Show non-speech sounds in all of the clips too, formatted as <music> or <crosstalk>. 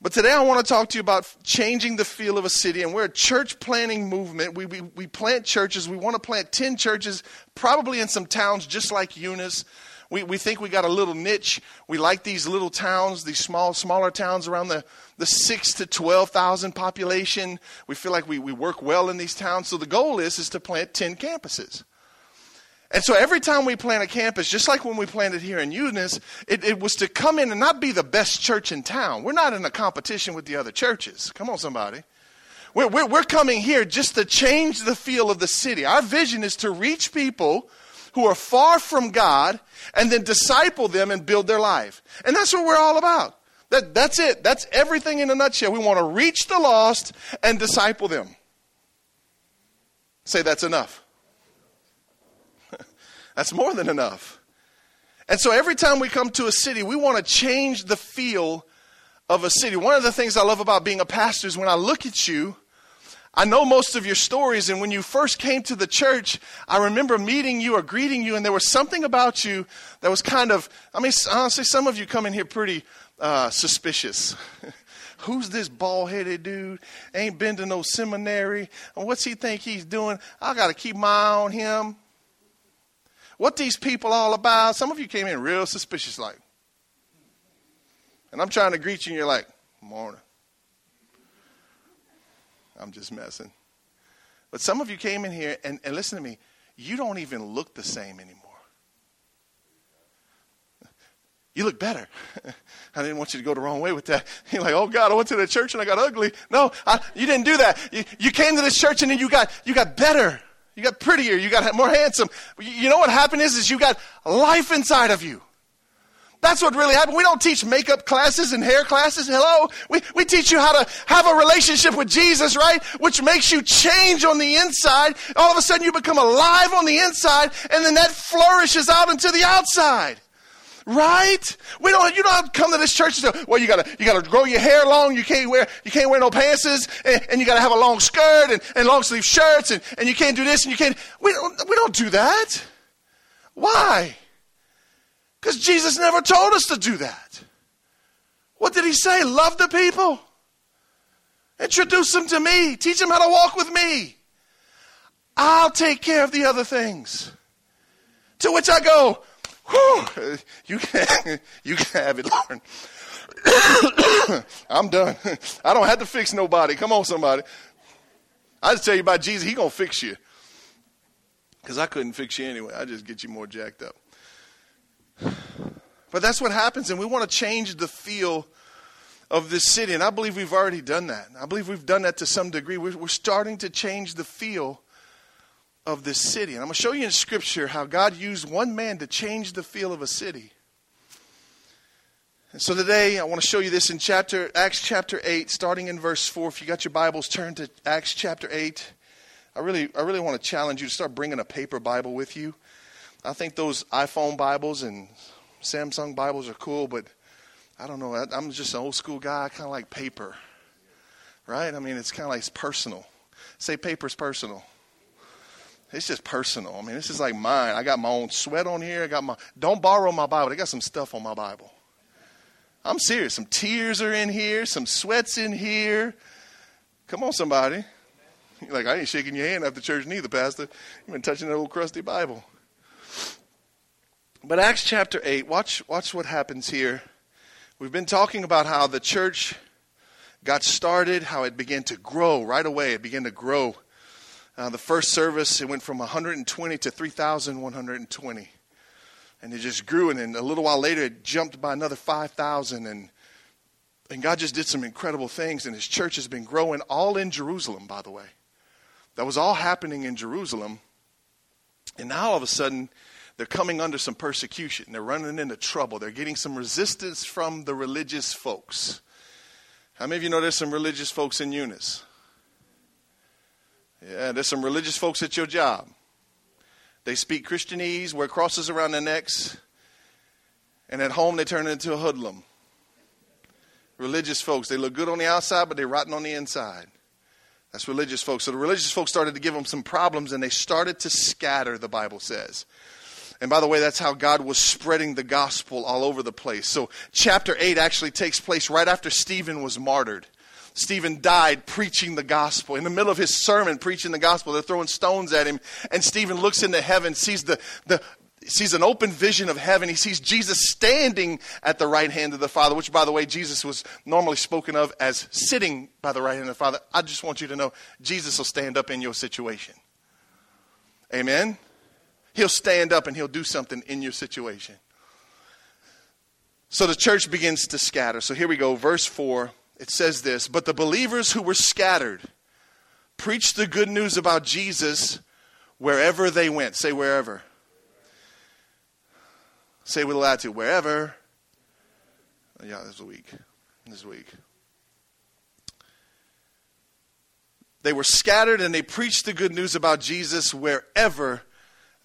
But today I want to talk to you about changing the feel of a city. And we're a church planning movement. We, we, we plant churches. We want to plant 10 churches, probably in some towns just like Eunice. We, we think we got a little niche. We like these little towns, these small, smaller towns around the, the 6 to 12,000 population. We feel like we, we work well in these towns. So the goal is, is to plant 10 campuses. And so every time we plant a campus, just like when we planted here in Eunice, it, it, was to come in and not be the best church in town. We're not in a competition with the other churches. Come on, somebody. We're, we're, we're coming here just to change the feel of the city. Our vision is to reach people who are far from God and then disciple them and build their life. And that's what we're all about. That, that's it. That's everything in a nutshell. We want to reach the lost and disciple them. Say that's enough. That's more than enough. And so every time we come to a city, we want to change the feel of a city. One of the things I love about being a pastor is when I look at you, I know most of your stories, and when you first came to the church, I remember meeting you or greeting you, and there was something about you that was kind of, I mean, honestly, some of you come in here pretty uh, suspicious. <laughs> Who's this bald headed dude? Ain't been to no seminary. What's he think he's doing? I got to keep my eye on him. What these people all about? Some of you came in real suspicious like. And I'm trying to greet you and you're like, morning. I'm just messing. But some of you came in here and, and listen to me, you don't even look the same anymore. You look better. <laughs> I didn't want you to go the wrong way with that. <laughs> You're like, oh God, I went to the church and I got ugly. No, I, you didn't do that. You, you came to this church and then you got, you got better. You got prettier. You got more handsome. You know what happened is, is you got life inside of you. That's what really happened. We don't teach makeup classes and hair classes. Hello? We, we teach you how to have a relationship with Jesus, right? Which makes you change on the inside. All of a sudden you become alive on the inside and then that flourishes out into the outside. Right? We don't. You don't come to this church and say, "Well, you gotta, you gotta grow your hair long. You can't wear, you can't wear no pantses, and, and you gotta have a long skirt and, and long sleeve shirts, and, and you can't do this and you can't." We don't. We don't do that. Why? Because Jesus never told us to do that. What did he say? Love the people. Introduce them to me. Teach them how to walk with me. I'll take care of the other things. To which I go, Whew, you can <laughs> you can have it, Lord. <coughs> I'm done. I don't have to fix nobody. Come on, somebody. I just tell you about Jesus. He gonna fix you. Because I couldn't fix you anyway. I just get you more jacked up. But that's what happens, and we want to change the feel of this city. And I believe we've already done that. I believe we've done that to some degree. We're, we're starting to change the feel of this city. And I'm going to show you in Scripture how God used one man to change the feel of a city. And so today I want to show you this in chapter Acts chapter 8, starting in verse 4. If you got your Bibles, turn to Acts chapter 8. I really, I really want to challenge you to start bringing a paper Bible with you. I think those iPhone Bibles and Samsung Bibles are cool, but I don't know. I'm just an old school guy. I kind of like paper, right? I mean, it's kind of like it's personal. Say paper's personal. It's just personal. I mean, this is like mine. I got my own sweat on here. I got my. Don't borrow my Bible. I got some stuff on my Bible. I'm serious. Some tears are in here. Some sweats in here. Come on, somebody. You're <laughs> like, I ain't shaking your hand after church neither, Pastor. You've been touching that old crusty Bible. But Acts chapter 8, watch, watch what happens here. We've been talking about how the church got started, how it began to grow right away. It began to grow. Uh, the first service, it went from 120 to 3,120. And it just grew, and then a little while later, it jumped by another 5,000. And, and God just did some incredible things, and His church has been growing all in Jerusalem, by the way. That was all happening in Jerusalem. And now all of a sudden, they're coming under some persecution. They're running into trouble. They're getting some resistance from the religious folks. How many of you know there's some religious folks in Eunice? Yeah, there's some religious folks at your job. They speak Christianese, wear crosses around their necks, and at home they turn into a hoodlum. Religious folks, they look good on the outside, but they're rotten on the inside. That's religious folks. So the religious folks started to give them some problems, and they started to scatter, the Bible says. And by the way, that's how God was spreading the gospel all over the place. So, chapter 8 actually takes place right after Stephen was martyred. Stephen died preaching the gospel. In the middle of his sermon, preaching the gospel, they're throwing stones at him. And Stephen looks into heaven, sees, the, the, sees an open vision of heaven. He sees Jesus standing at the right hand of the Father, which, by the way, Jesus was normally spoken of as sitting by the right hand of the Father. I just want you to know Jesus will stand up in your situation. Amen? He'll stand up and he'll do something in your situation. So the church begins to scatter. So here we go, verse 4. It says this But the believers who were scattered preached the good news about Jesus wherever they went. Say wherever. Say with a attitude, wherever. Yeah, this is week. This week. They were scattered and they preached the good news about Jesus wherever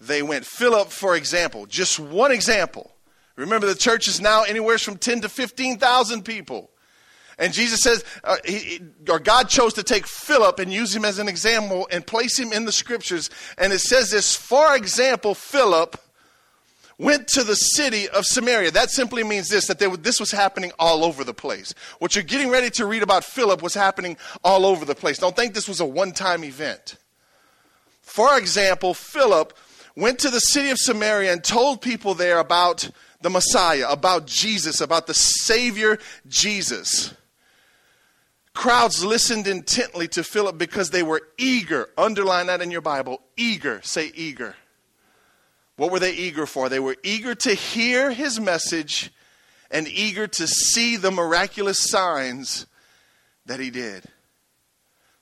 they went. Philip, for example, just one example. Remember, the church is now anywhere from 10 to 15,000 people. And Jesus says, uh, he, or God chose to take Philip and use him as an example and place him in the scriptures. And it says this, for example, Philip went to the city of Samaria. That simply means this that this was happening all over the place. What you're getting ready to read about Philip was happening all over the place. Don't think this was a one time event. For example, Philip went to the city of Samaria and told people there about the Messiah, about Jesus, about the Savior Jesus. Crowds listened intently to Philip because they were eager. Underline that in your Bible. Eager. Say eager. What were they eager for? They were eager to hear his message and eager to see the miraculous signs that he did.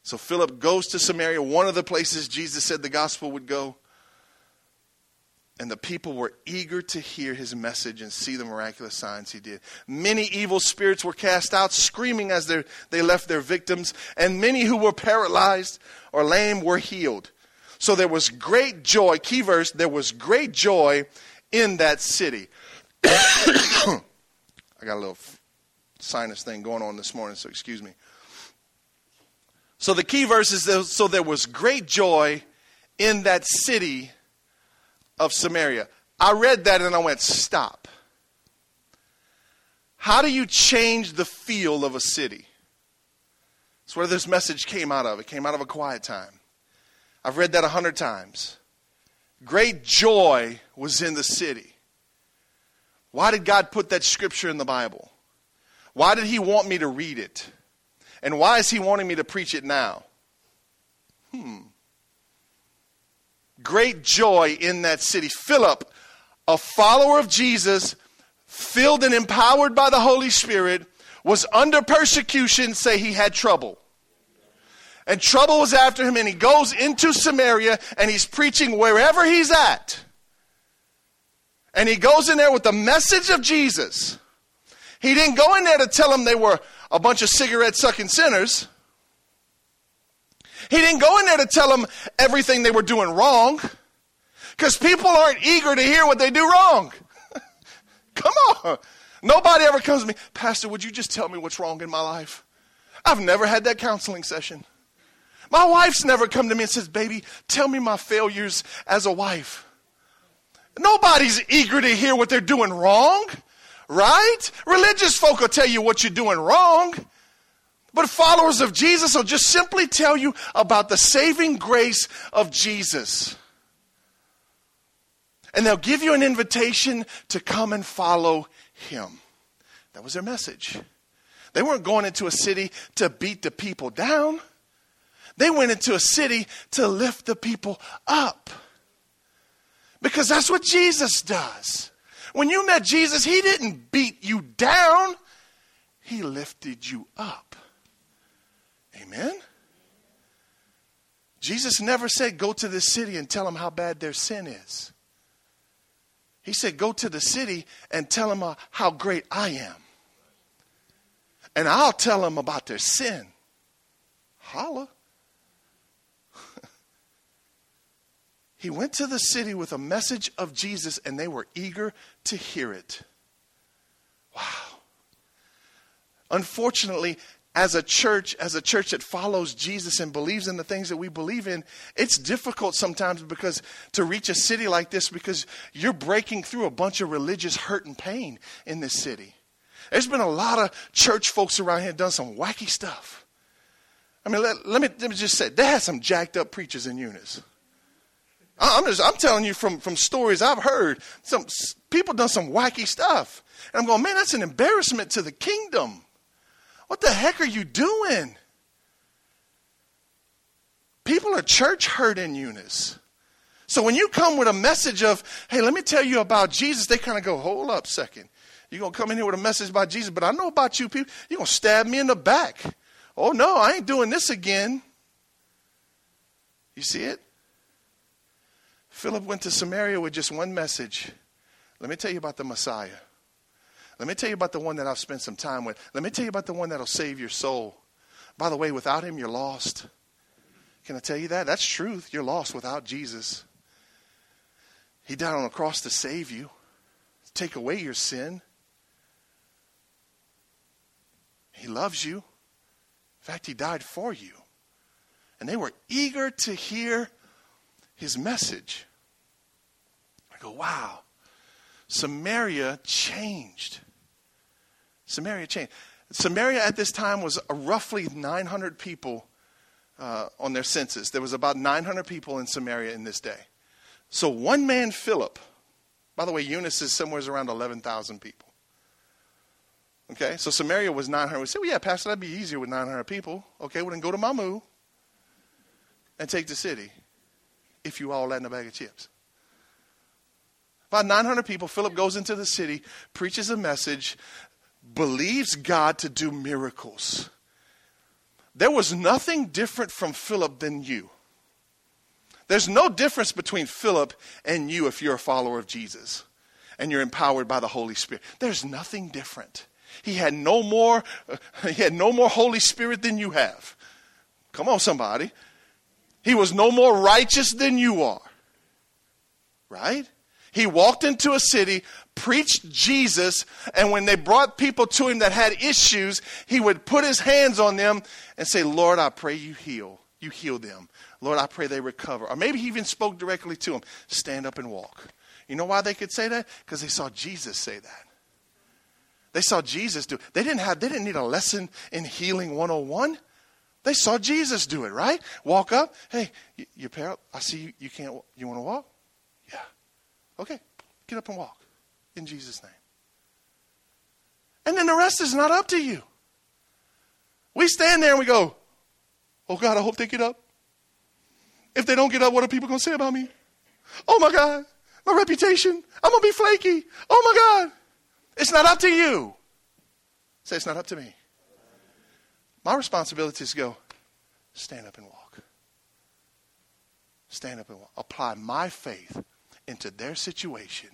So Philip goes to Samaria, one of the places Jesus said the gospel would go. And the people were eager to hear his message and see the miraculous signs he did. Many evil spirits were cast out, screaming as they left their victims, and many who were paralyzed or lame were healed. So there was great joy. Key verse there was great joy in that city. <coughs> I got a little sinus thing going on this morning, so excuse me. So the key verse is so there was great joy in that city of Samaria. I read that and I went, stop. How do you change the feel of a city? That's where this message came out of. It came out of a quiet time. I've read that a hundred times. Great joy was in the city. Why did God put that scripture in the Bible? Why did He want me to read it? And why is He wanting me to preach it now? Hmm great joy in that city. Philip, a follower of Jesus, filled and empowered by the Holy Spirit, was under persecution, say he had trouble. And trouble was after him, and he goes into Samaria and he's preaching wherever he's at. And he goes in there with the message of Jesus. He didn't go in there to tell them they were a bunch of cigarette sucking sinners. He didn't go in there to tell them everything they were doing wrong. Because people aren't eager to hear what they do wrong. <laughs> Come on. Nobody ever comes to me, Pastor, would you just tell me what's wrong in my life? I've never had that counseling session. My wife's never come to me and says, Baby, tell me my failures as a wife. Nobody's eager to hear what they're doing wrong, right? Religious folk will tell you what you're doing wrong. But followers of Jesus will just simply tell you about the saving grace of Jesus. And they'll give you an invitation to come and follow him. That was their message. They weren't going into a city to beat the people down. They went into a city to lift the people up. Because that's what Jesus does. When you met Jesus, he didn't beat you down, he lifted you up. Amen? Jesus never said, Go to this city and tell them how bad their sin is. He said, Go to the city and tell them uh, how great I am. And I'll tell them about their sin. Holla. <laughs> he went to the city with a message of Jesus and they were eager to hear it. Wow. Unfortunately, as a church, as a church that follows Jesus and believes in the things that we believe in, it's difficult sometimes because to reach a city like this because you're breaking through a bunch of religious hurt and pain in this city. There's been a lot of church folks around here done some wacky stuff. I mean, let, let, me, let me just say, they had some jacked up preachers in Eunice. I'm just, I'm telling you from, from stories I've heard. Some people done some wacky stuff. And I'm going, man, that's an embarrassment to the kingdom. What the heck are you doing? People are church hurt in Eunice. So when you come with a message of, hey, let me tell you about Jesus, they kind of go, hold up second. You're going to come in here with a message about Jesus, but I know about you people. You're going to stab me in the back. Oh, no, I ain't doing this again. You see it? Philip went to Samaria with just one message. Let me tell you about the Messiah. Let me tell you about the one that I've spent some time with. Let me tell you about the one that'll save your soul. By the way, without him, you're lost. Can I tell you that? That's truth. You're lost without Jesus. He died on a cross to save you, to take away your sin. He loves you. In fact, He died for you. And they were eager to hear His message. I go, wow, Samaria changed. Samaria changed. Samaria at this time was roughly 900 people uh, on their census. There was about 900 people in Samaria in this day. So one man, Philip, by the way, Eunice is somewhere around 11,000 people. Okay, so Samaria was 900. We said, well, yeah, Pastor, that'd be easier with 900 people. Okay, well, then go to Mamou and take the city if you all land a bag of chips. About 900 people, Philip goes into the city, preaches a message believes God to do miracles. There was nothing different from Philip than you. There's no difference between Philip and you if you're a follower of Jesus and you're empowered by the Holy Spirit. There's nothing different. He had no more uh, <laughs> he had no more Holy Spirit than you have. Come on somebody. He was no more righteous than you are. Right? He walked into a city, preached Jesus, and when they brought people to him that had issues, he would put his hands on them and say, Lord, I pray you heal. You heal them. Lord, I pray they recover. Or maybe he even spoke directly to them stand up and walk. You know why they could say that? Because they saw Jesus say that. They saw Jesus do it. They didn't have they didn't need a lesson in healing 101. They saw Jesus do it, right? Walk up. Hey, your parent, I see you, you can't you want to walk? Okay, get up and walk in Jesus' name. And then the rest is not up to you. We stand there and we go, Oh God, I hope they get up. If they don't get up, what are people going to say about me? Oh my God, my reputation. I'm going to be flaky. Oh my God. It's not up to you. Say, it's not up to me. My responsibility is to go, stand up and walk. Stand up and walk. Apply my faith into their situation,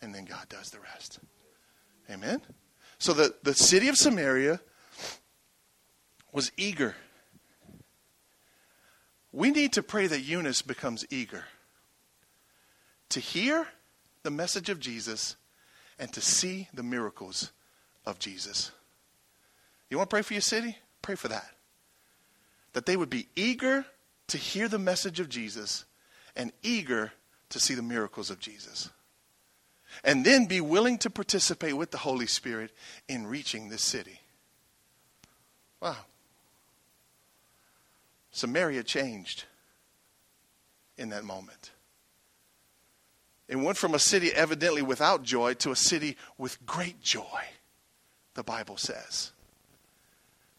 and then God does the rest. Amen? So the, the city of Samaria was eager. We need to pray that Eunice becomes eager to hear the message of Jesus and to see the miracles of Jesus. You want to pray for your city? Pray for that. That they would be eager to hear the message of Jesus and eager to see the miracles of Jesus. And then be willing to participate with the Holy Spirit in reaching this city. Wow. Samaria changed in that moment. It went from a city evidently without joy to a city with great joy, the Bible says.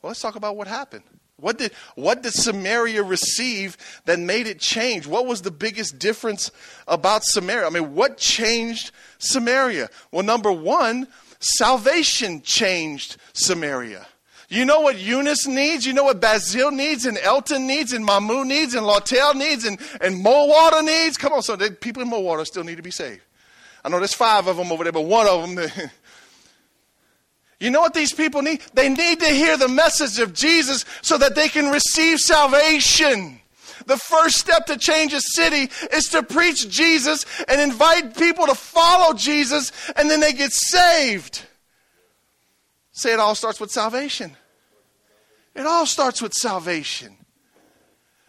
Well, let's talk about what happened. What did, what did Samaria receive that made it change? What was the biggest difference about Samaria? I mean, what changed Samaria? Well, number one, salvation changed Samaria. You know what Eunice needs? You know what Basile needs and Elton needs and Mamou needs and Lawtell needs and, and Mowata needs? Come on, so people in Mowata still need to be saved. I know there's five of them over there, but one of them, <laughs> You know what these people need? They need to hear the message of Jesus so that they can receive salvation. The first step to change a city is to preach Jesus and invite people to follow Jesus, and then they get saved. Say it all starts with salvation. It all starts with salvation.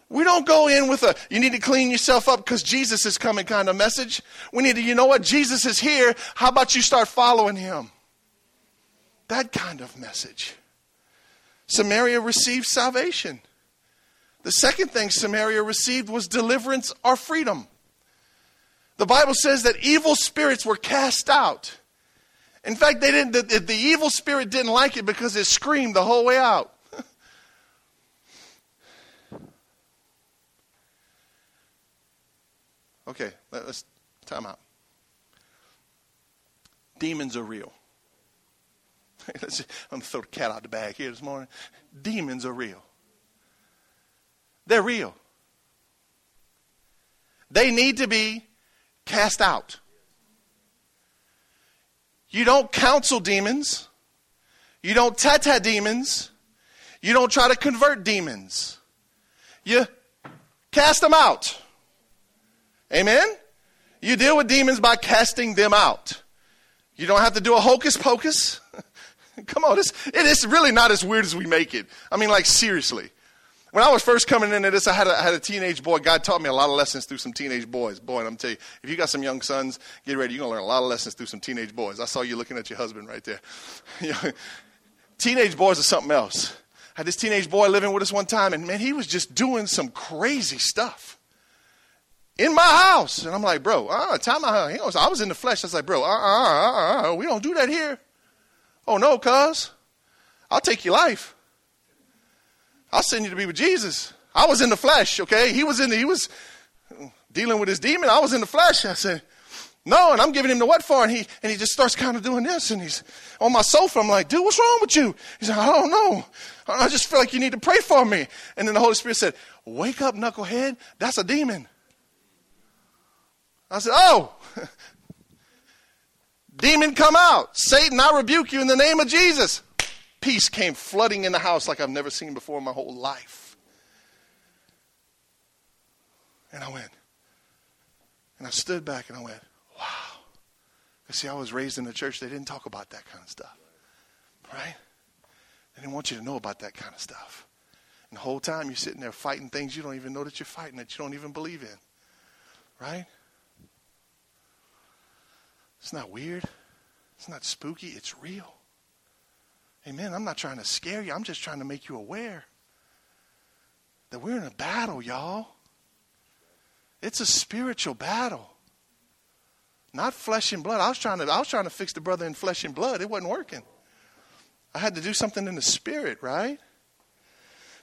We don't go in with a, you need to clean yourself up because Jesus is coming kind of message. We need to, you know what? Jesus is here. How about you start following him? That kind of message. Samaria received salvation. The second thing Samaria received was deliverance or freedom. The Bible says that evil spirits were cast out. In fact, they didn't, the, the evil spirit didn't like it because it screamed the whole way out. <laughs> okay, let's time out. Demons are real. <laughs> I'm going to throw the cat out the bag here this morning. Demons are real. They're real. They need to be cast out. You don't counsel demons. You don't tata demons. You don't try to convert demons. You cast them out. Amen? You deal with demons by casting them out. You don't have to do a hocus pocus. <laughs> Come on, it's, it is really not as weird as we make it. I mean, like, seriously. When I was first coming into this, I had, a, I had a teenage boy. God taught me a lot of lessons through some teenage boys. Boy, and I'm telling you, if you got some young sons, get ready. You're going to learn a lot of lessons through some teenage boys. I saw you looking at your husband right there. <laughs> teenage boys are something else. I had this teenage boy living with us one time, and man, he was just doing some crazy stuff in my house. And I'm like, bro, uh, time out. I was in the flesh. I was like, bro, uh, uh, uh, uh, we don't do that here. Oh, no, cuz. I'll take your life. I'll send you to be with Jesus. I was in the flesh, okay? He was in the, he was dealing with his demon. I was in the flesh. I said, no, and I'm giving him the what for, and he and he just starts kind of doing this, and he's on my sofa. I'm like, dude, what's wrong with you? He's like, I don't know. I just feel like you need to pray for me. And then the Holy Spirit said, Wake up, knucklehead. That's a demon. I said, Oh, <laughs> demon, come out. Satan, I rebuke you in the name of Jesus peace came flooding in the house like I've never seen before in my whole life. And I went, and I stood back and I went, wow. Because see, I was raised in the church, they didn't talk about that kind of stuff. Right? They didn't want you to know about that kind of stuff. And the whole time you're sitting there fighting things you don't even know that you're fighting, that you don't even believe in. Right? It's not weird. It's not spooky. It's real. Amen. I'm not trying to scare you. I'm just trying to make you aware that we're in a battle, y'all. It's a spiritual battle. Not flesh and blood. I was trying to I was trying to fix the brother in flesh and blood. It wasn't working. I had to do something in the spirit, right?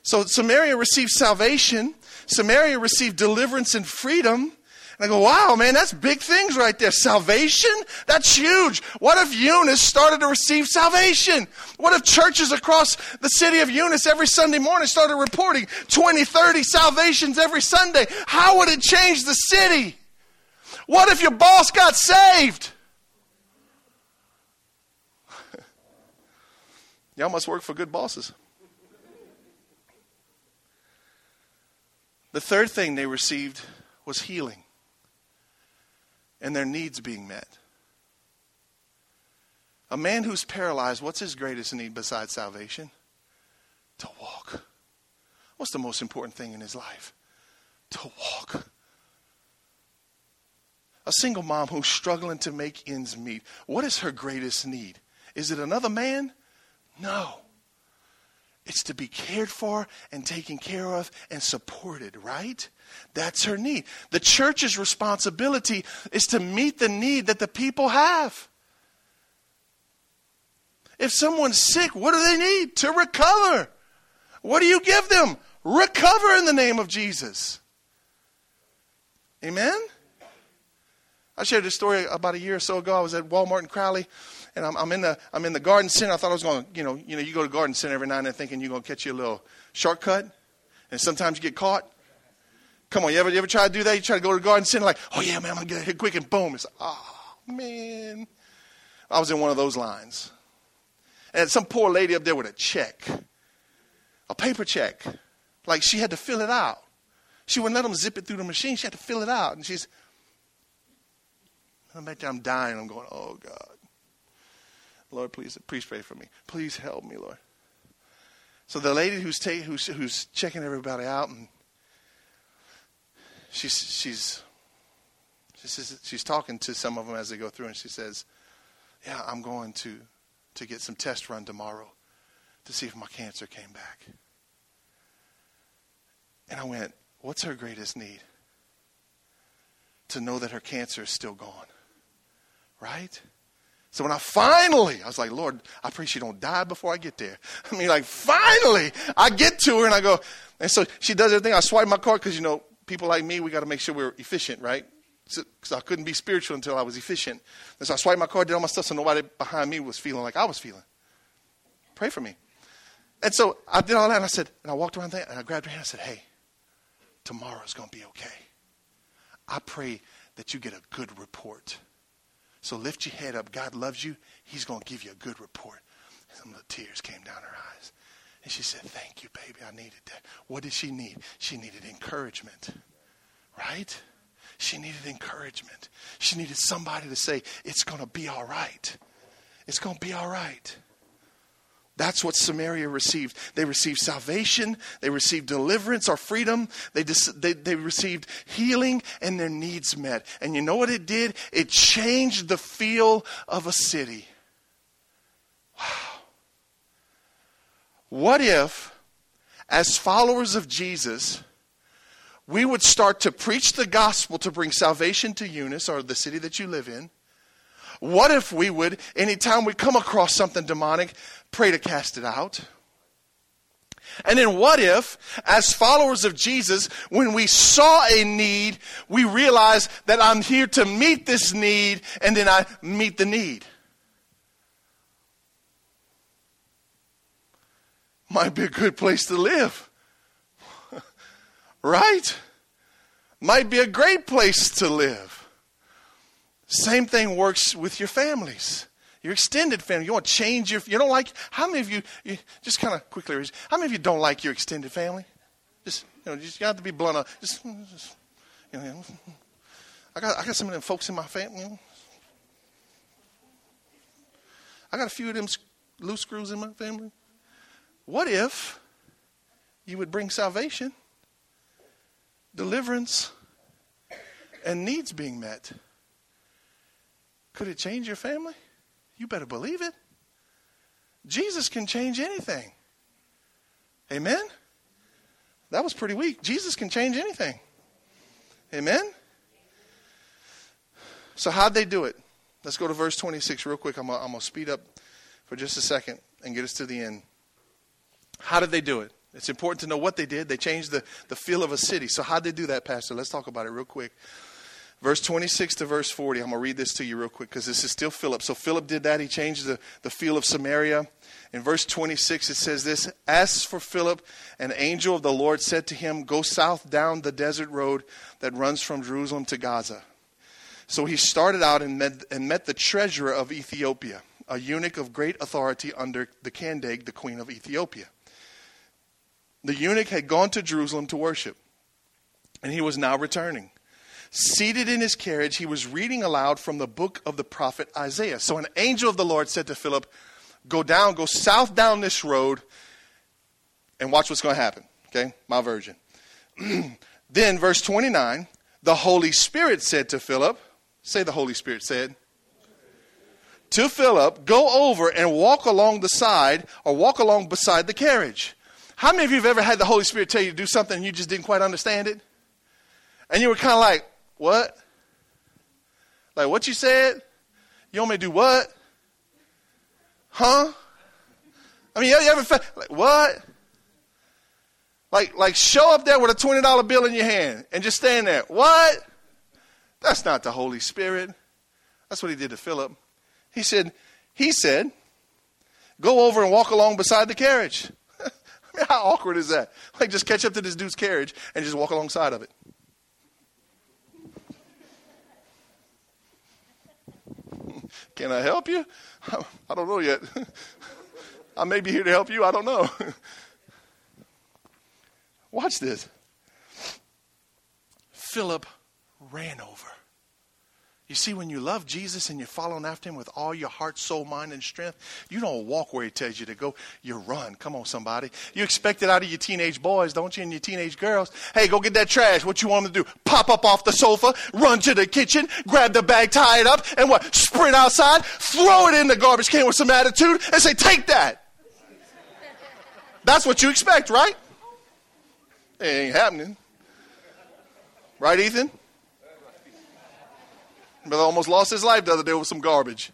So Samaria received salvation. Samaria received deliverance and freedom. And I go, wow, man, that's big things right there. Salvation? That's huge. What if Eunice started to receive salvation? What if churches across the city of Eunice every Sunday morning started reporting 20, 30 salvations every Sunday? How would it change the city? What if your boss got saved? <laughs> Y'all must work for good bosses. The third thing they received was healing and their needs being met. A man who's paralyzed, what's his greatest need besides salvation? To walk. What's the most important thing in his life? To walk. A single mom who's struggling to make ends meet, what is her greatest need? Is it another man? No. It's to be cared for and taken care of and supported, right? That's her need. The church's responsibility is to meet the need that the people have. If someone's sick, what do they need? To recover. What do you give them? Recover in the name of Jesus. Amen? I shared this story about a year or so ago. I was at Walmart in Crowley and I'm, I'm, in the I'm in the garden center. I thought I was going to, you know, you know, you go to garden center every now and then thinking you're going to catch you a little shortcut, and sometimes you get caught. Come on, you ever you ever try to do that? You try to go to the garden center like, oh yeah, man, I'm gonna get here quick, and boom, it's oh man. I was in one of those lines, and some poor lady up there with a check, a paper check, like she had to fill it out. She wouldn't let them zip it through the machine. She had to fill it out, and she's. I'm back there. I'm dying. I'm going, oh God. Lord, please, please pray for me. Please help me, Lord. So the lady who's, ta- who's, who's checking everybody out, and she's, she's, she's, she's talking to some of them as they go through, and she says, yeah, I'm going to, to get some tests run tomorrow to see if my cancer came back. And I went, what's her greatest need? To know that her cancer is still gone. Right? So when I finally, I was like, Lord, I pray she don't die before I get there. <laughs> I mean, like, finally, I get to her and I go, and so she does everything. I swipe my card because, you know, people like me, we got to make sure we're efficient, right? Because so, I couldn't be spiritual until I was efficient. And so I swiped my card, did all my stuff, so nobody behind me was feeling like I was feeling. Pray for me. And so I did all that, and I said, and I walked around there, and I grabbed her hand and I said, hey, tomorrow's going to be okay. I pray that you get a good report. So lift your head up. God loves you. He's going to give you a good report. Some of the tears came down her eyes. And she said, Thank you, baby. I needed that. What did she need? She needed encouragement, right? She needed encouragement. She needed somebody to say, It's going to be all right. It's going to be all right. That's what Samaria received. They received salvation, they received deliverance or freedom, they, dis- they, they received healing, and their needs met. And you know what it did? It changed the feel of a city. Wow. What if, as followers of Jesus, we would start to preach the gospel to bring salvation to Eunice or the city that you live in? What if we would, anytime we come across something demonic, pray to cast it out? And then what if, as followers of Jesus, when we saw a need, we realized that I'm here to meet this need, and then I meet the need? Might be a good place to live. <laughs> right? Might be a great place to live. Same thing works with your families, your extended family. You want to change your, you don't like, how many of you, you just kind of quickly, how many of you don't like your extended family? Just, you know, just, you have to be blunt. Uh, just, just you know, I got, I got some of them folks in my family. You know. I got a few of them loose screws in my family. What if you would bring salvation, deliverance, and needs being met? Could it change your family? You better believe it. Jesus can change anything. Amen? That was pretty weak. Jesus can change anything. Amen? So, how'd they do it? Let's go to verse 26 real quick. I'm going to speed up for just a second and get us to the end. How did they do it? It's important to know what they did. They changed the, the feel of a city. So, how'd they do that, Pastor? Let's talk about it real quick. Verse 26 to verse 40. I'm going to read this to you real quick because this is still Philip. So Philip did that. He changed the, the feel of Samaria. In verse 26, it says this As for Philip, an angel of the Lord said to him, Go south down the desert road that runs from Jerusalem to Gaza. So he started out and met, and met the treasurer of Ethiopia, a eunuch of great authority under the Kandake, the queen of Ethiopia. The eunuch had gone to Jerusalem to worship, and he was now returning. Seated in his carriage, he was reading aloud from the book of the prophet Isaiah. So an angel of the Lord said to Philip, Go down, go south down this road, and watch what's going to happen. Okay, my version. <clears throat> then, verse 29, the Holy Spirit said to Philip, Say the Holy Spirit said, to Philip, go over and walk along the side or walk along beside the carriage. How many of you have ever had the Holy Spirit tell you to do something and you just didn't quite understand it? And you were kind of like, what? Like what you said? You want me to do what? Huh? I mean, you ever like what? Like, like show up there with a twenty dollar bill in your hand and just stand there. What? That's not the Holy Spirit. That's what he did to Philip. He said, he said, go over and walk along beside the carriage. <laughs> I mean, how awkward is that? Like, just catch up to this dude's carriage and just walk alongside of it. Can I help you? <laughs> I don't know yet. <laughs> I may be here to help you. I don't know. <laughs> Watch this. Philip ran over. You see, when you love Jesus and you're following after him with all your heart, soul, mind, and strength, you don't walk where he tells you to go. You run. Come on, somebody. You expect it out of your teenage boys, don't you, and your teenage girls? Hey, go get that trash. What you want them to do? Pop up off the sofa, run to the kitchen, grab the bag, tie it up, and what? Sprint outside, throw it in the garbage can with some attitude, and say, take that. That's what you expect, right? It ain't happening. Right, Ethan? Brother almost lost his life the other day with some garbage.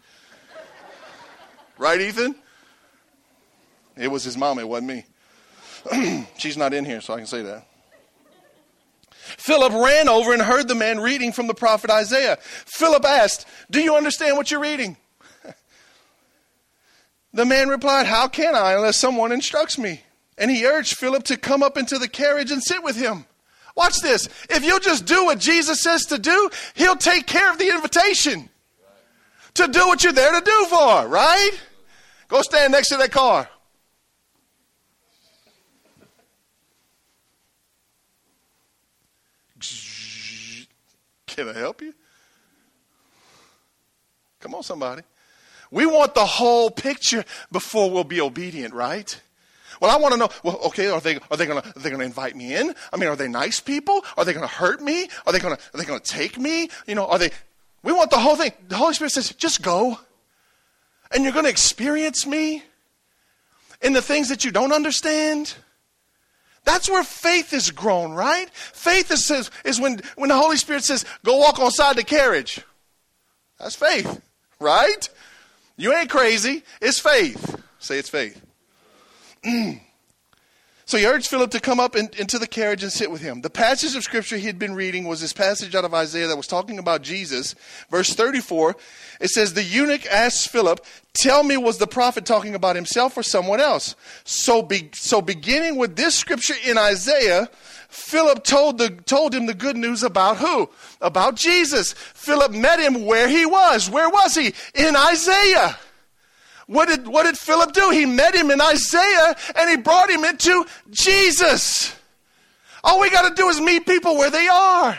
Right, Ethan? It was his mom, it wasn't me. <clears throat> She's not in here, so I can say that. Philip ran over and heard the man reading from the prophet Isaiah. Philip asked, Do you understand what you're reading? <laughs> the man replied, How can I unless someone instructs me? And he urged Philip to come up into the carriage and sit with him. Watch this. If you'll just do what Jesus says to do, he'll take care of the invitation to do what you're there to do for, right? Go stand next to that car. Can I help you? Come on, somebody. We want the whole picture before we'll be obedient, right? Well, I want to know. Well, okay, are they are they going to invite me in? I mean, are they nice people? Are they going to hurt me? Are they going to take me? You know, are they? We want the whole thing. The Holy Spirit says, just go, and you're going to experience me in the things that you don't understand. That's where faith is grown, right? Faith is, says, is when, when the Holy Spirit says, go walk on side the carriage. That's faith, right? You ain't crazy. It's faith. Say it's faith. Mm. So he urged Philip to come up in, into the carriage and sit with him. The passage of scripture he had been reading was this passage out of Isaiah that was talking about Jesus. Verse 34, it says, The eunuch asked Philip, Tell me, was the prophet talking about himself or someone else? So, be, so beginning with this scripture in Isaiah, Philip told, the, told him the good news about who? About Jesus. Philip met him where he was. Where was he? In Isaiah. What did, what did Philip do? He met him in Isaiah and he brought him into Jesus. All we got to do is meet people where they are.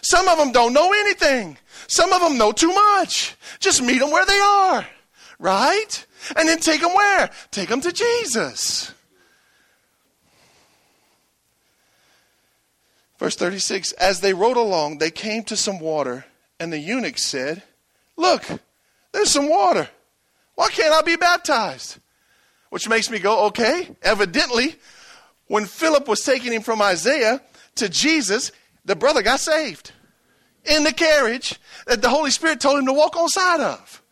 Some of them don't know anything. Some of them know too much. Just meet them where they are. Right? And then take them where? Take them to Jesus. Verse 36 As they rode along, they came to some water, and the eunuch said, Look, there's some water. Why can't I be baptized? Which makes me go, okay, evidently, when Philip was taking him from Isaiah to Jesus, the brother got saved in the carriage that the Holy Spirit told him to walk on side of.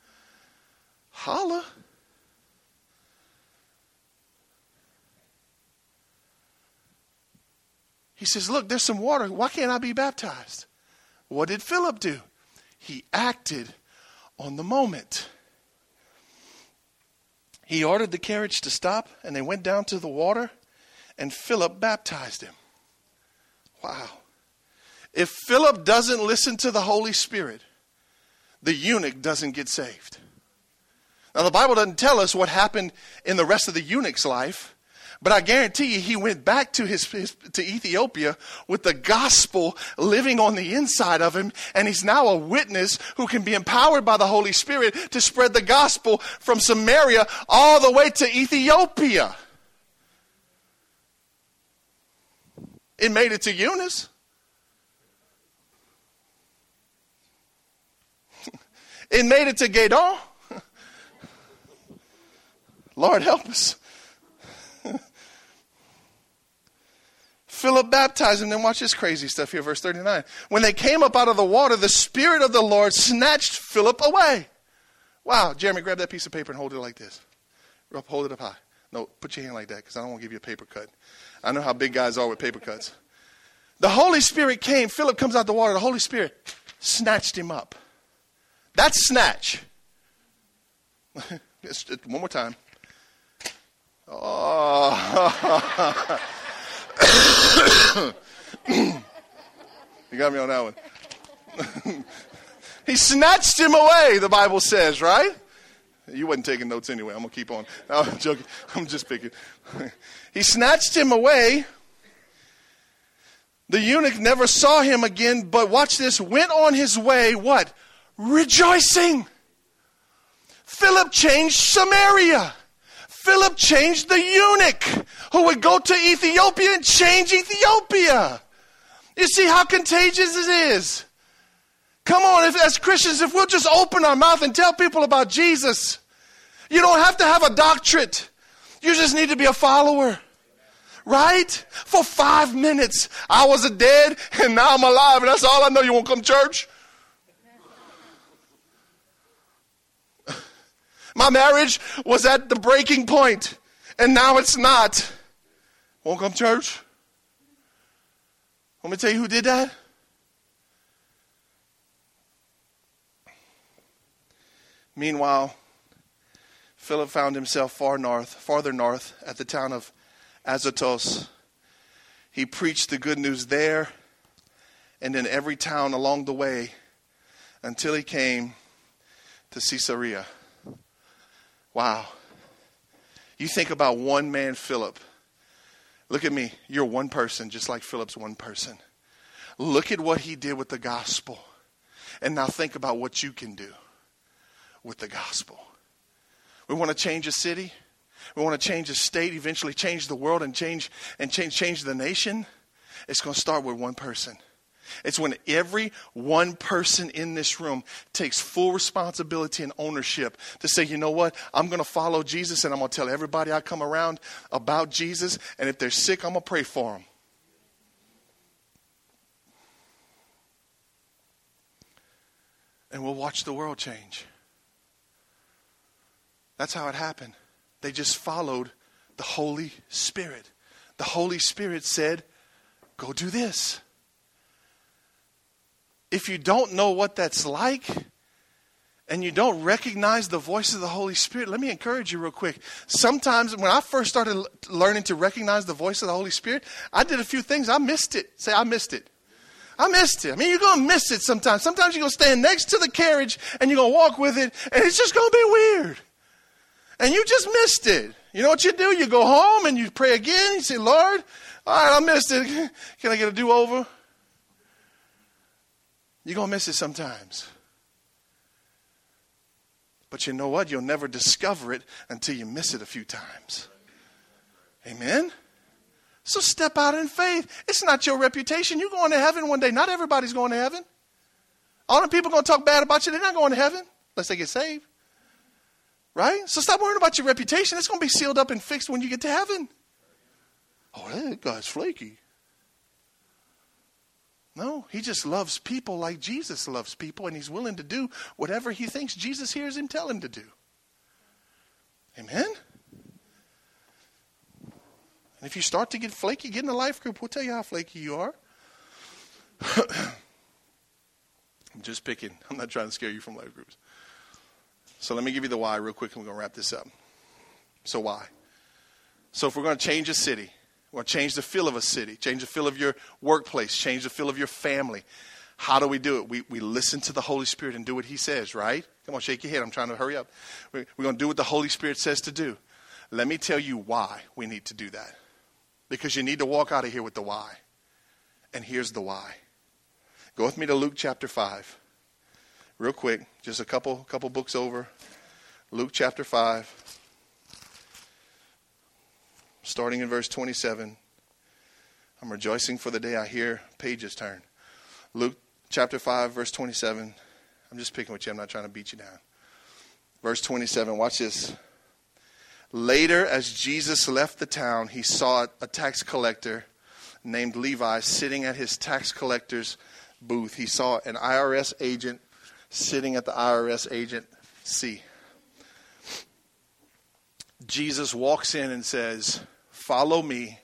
Holla. He says, Look, there's some water. Why can't I be baptized? What did Philip do? He acted on the moment. He ordered the carriage to stop, and they went down to the water, and Philip baptized him. Wow. If Philip doesn't listen to the Holy Spirit, the eunuch doesn't get saved. Now, the Bible doesn't tell us what happened in the rest of the eunuch's life, but I guarantee you, he went back to his, his, to Ethiopia with the gospel living on the inside of him, and he's now a witness who can be empowered by the Holy Spirit to spread the gospel from Samaria all the way to Ethiopia. It made it to Eunice. <laughs> it made it to Gadon. <laughs> Lord help us. Philip baptized him. Then watch this crazy stuff here, verse 39. When they came up out of the water, the Spirit of the Lord snatched Philip away. Wow, Jeremy, grab that piece of paper and hold it like this. Hold it up high. No, put your hand like that because I don't want to give you a paper cut. I know how big guys are with paper cuts. The Holy Spirit came. Philip comes out the water. The Holy Spirit snatched him up. That's snatch. <laughs> One more time. Oh. <laughs> <coughs> you got me on that one. <laughs> he snatched him away, the Bible says, right? You wasn't taking notes anyway. I'm going to keep on. No, I'm joking. I'm just picking. <laughs> he snatched him away. The eunuch never saw him again, but watch this, went on his way, what? rejoicing. Philip changed Samaria. Philip changed the eunuch who would go to Ethiopia and change Ethiopia. You see how contagious it is. Come on, if, as Christians, if we'll just open our mouth and tell people about Jesus, you don't have to have a doctorate. You just need to be a follower. Right? For five minutes, I was a dead and now I'm alive, and that's all I know. You won't come to church? My marriage was at the breaking point, and now it's not. Won't come to church? Let me tell you who did that. Meanwhile, Philip found himself far north, farther north, at the town of Azotus. He preached the good news there and in every town along the way until he came to Caesarea. Wow. You think about one man, Philip. Look at me. You're one person, just like Philip's one person. Look at what he did with the gospel. And now think about what you can do with the gospel. We want to change a city. We want to change a state, eventually change the world and change and change change the nation. It's going to start with one person. It's when every one person in this room takes full responsibility and ownership to say, you know what? I'm going to follow Jesus and I'm going to tell everybody I come around about Jesus. And if they're sick, I'm going to pray for them. And we'll watch the world change. That's how it happened. They just followed the Holy Spirit. The Holy Spirit said, Go do this if you don't know what that's like and you don't recognize the voice of the Holy Spirit, let me encourage you real quick. Sometimes when I first started learning to recognize the voice of the Holy Spirit, I did a few things. I missed it. Say, I missed it. I missed it. I mean, you're going to miss it sometimes. Sometimes you're going to stand next to the carriage and you're going to walk with it, and it's just going to be weird. And you just missed it. You know what you do? You go home and you pray again. You say, Lord, all right, I missed it. <laughs> Can I get a do over? You're going to miss it sometimes. But you know what? You'll never discover it until you miss it a few times. Amen? So step out in faith. It's not your reputation. You're going to heaven one day. Not everybody's going to heaven. All the people going to talk bad about you, they're not going to heaven unless they get saved. Right? So stop worrying about your reputation. It's going to be sealed up and fixed when you get to heaven. Oh, that guy's flaky. No, he just loves people like Jesus loves people, and he's willing to do whatever he thinks Jesus hears him tell him to do. Amen? And if you start to get flaky, get in a life group. We'll tell you how flaky you are. <coughs> I'm just picking. I'm not trying to scare you from life groups. So let me give you the why real quick, and we're going to wrap this up. So, why? So, if we're going to change a city, or change the feel of a city, change the feel of your workplace, change the feel of your family. How do we do it? We, we listen to the Holy Spirit and do what He says, right? Come on, shake your head. I'm trying to hurry up. We're, we're going to do what the Holy Spirit says to do. Let me tell you why we need to do that. Because you need to walk out of here with the why. And here's the why. Go with me to Luke chapter 5. Real quick, just a couple, couple books over. Luke chapter 5 starting in verse 27. I'm rejoicing for the day I hear pages turn. Luke chapter 5, verse 27. I'm just picking with you, I'm not trying to beat you down. Verse 27, watch this. Later, as Jesus left the town, he saw a tax collector named Levi sitting at his tax collector's booth. He saw an IRS agent sitting at the IRS agent seat. Jesus walks in and says, Follow me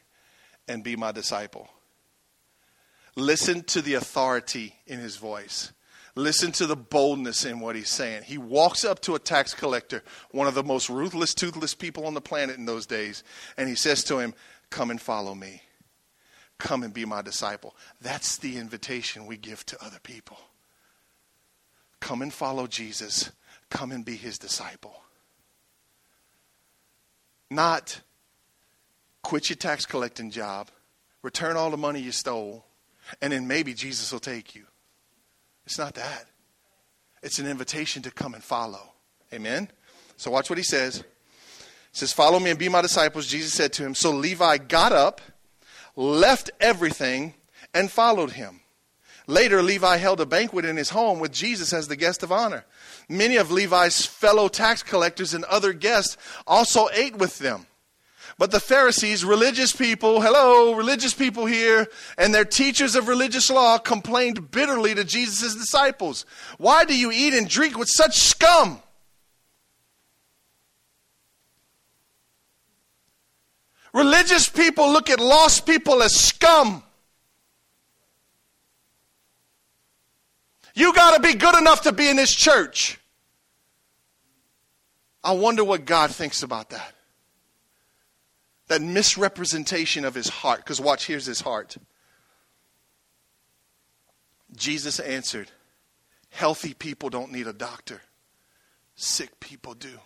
and be my disciple. Listen to the authority in his voice. Listen to the boldness in what he's saying. He walks up to a tax collector, one of the most ruthless, toothless people on the planet in those days, and he says to him, Come and follow me. Come and be my disciple. That's the invitation we give to other people. Come and follow Jesus. Come and be his disciple. Not quit your tax collecting job, return all the money you stole, and then maybe Jesus will take you. It's not that. It's an invitation to come and follow. Amen? So watch what he says. He says, Follow me and be my disciples. Jesus said to him. So Levi got up, left everything, and followed him. Later, Levi held a banquet in his home with Jesus as the guest of honor. Many of Levi's fellow tax collectors and other guests also ate with them. But the Pharisees, religious people, hello, religious people here, and their teachers of religious law complained bitterly to Jesus' disciples. Why do you eat and drink with such scum? Religious people look at lost people as scum. You got to be good enough to be in this church. I wonder what God thinks about that. That misrepresentation of his heart. Because watch, here's his heart. Jesus answered, Healthy people don't need a doctor, sick people do.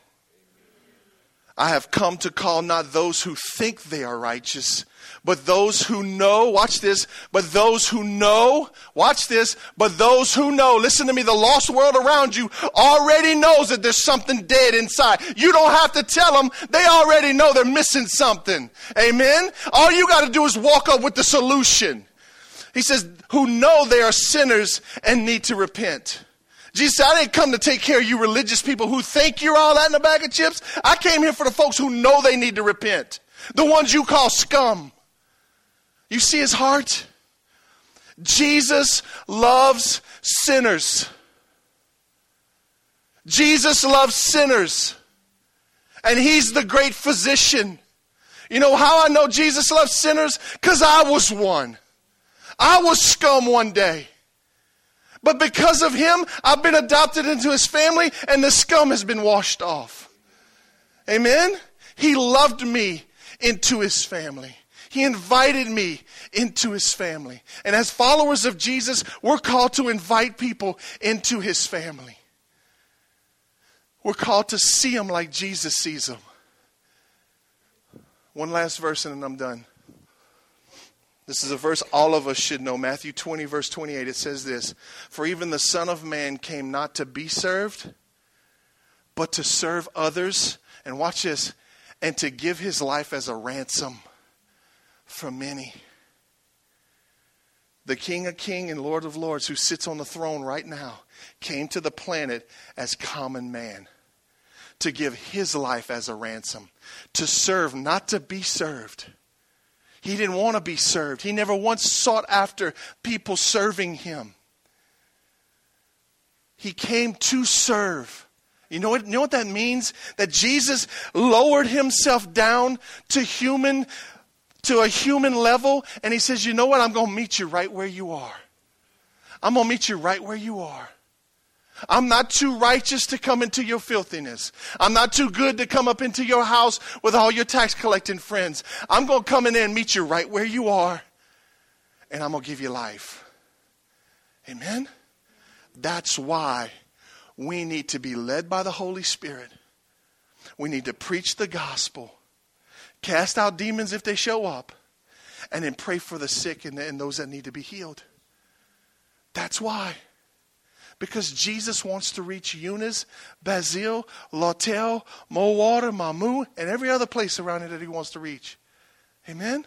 I have come to call not those who think they are righteous, but those who know, watch this, but those who know, watch this, but those who know, listen to me, the lost world around you already knows that there's something dead inside. You don't have to tell them, they already know they're missing something. Amen? All you got to do is walk up with the solution. He says, who know they are sinners and need to repent. Jesus said, I didn't come to take care of you religious people who think you're all that in a bag of chips. I came here for the folks who know they need to repent. The ones you call scum. You see his heart? Jesus loves sinners. Jesus loves sinners. And he's the great physician. You know how I know Jesus loves sinners? Because I was one. I was scum one day. But because of him, I've been adopted into his family and the scum has been washed off. Amen? He loved me into his family. He invited me into his family. And as followers of Jesus, we're called to invite people into his family. We're called to see him like Jesus sees them. One last verse and then I'm done. This is a verse all of us should know. Matthew 20, verse 28. It says this For even the Son of Man came not to be served, but to serve others. And watch this and to give his life as a ransom for many. The King of Kings and Lord of Lords, who sits on the throne right now, came to the planet as common man to give his life as a ransom, to serve, not to be served he didn't want to be served. He never once sought after people serving him. He came to serve. You know what, you know what that means? That Jesus lowered himself down to human to a human level and he says, "You know what? I'm going to meet you right where you are. I'm going to meet you right where you are." I'm not too righteous to come into your filthiness. I'm not too good to come up into your house with all your tax collecting friends. I'm going to come in there and meet you right where you are, and I'm going to give you life. Amen? That's why we need to be led by the Holy Spirit. We need to preach the gospel, cast out demons if they show up, and then pray for the sick and, and those that need to be healed. That's why. Because Jesus wants to reach Eunice, Basile, Lawtell, Mowata, Mamou, and every other place around here that he wants to reach. Amen?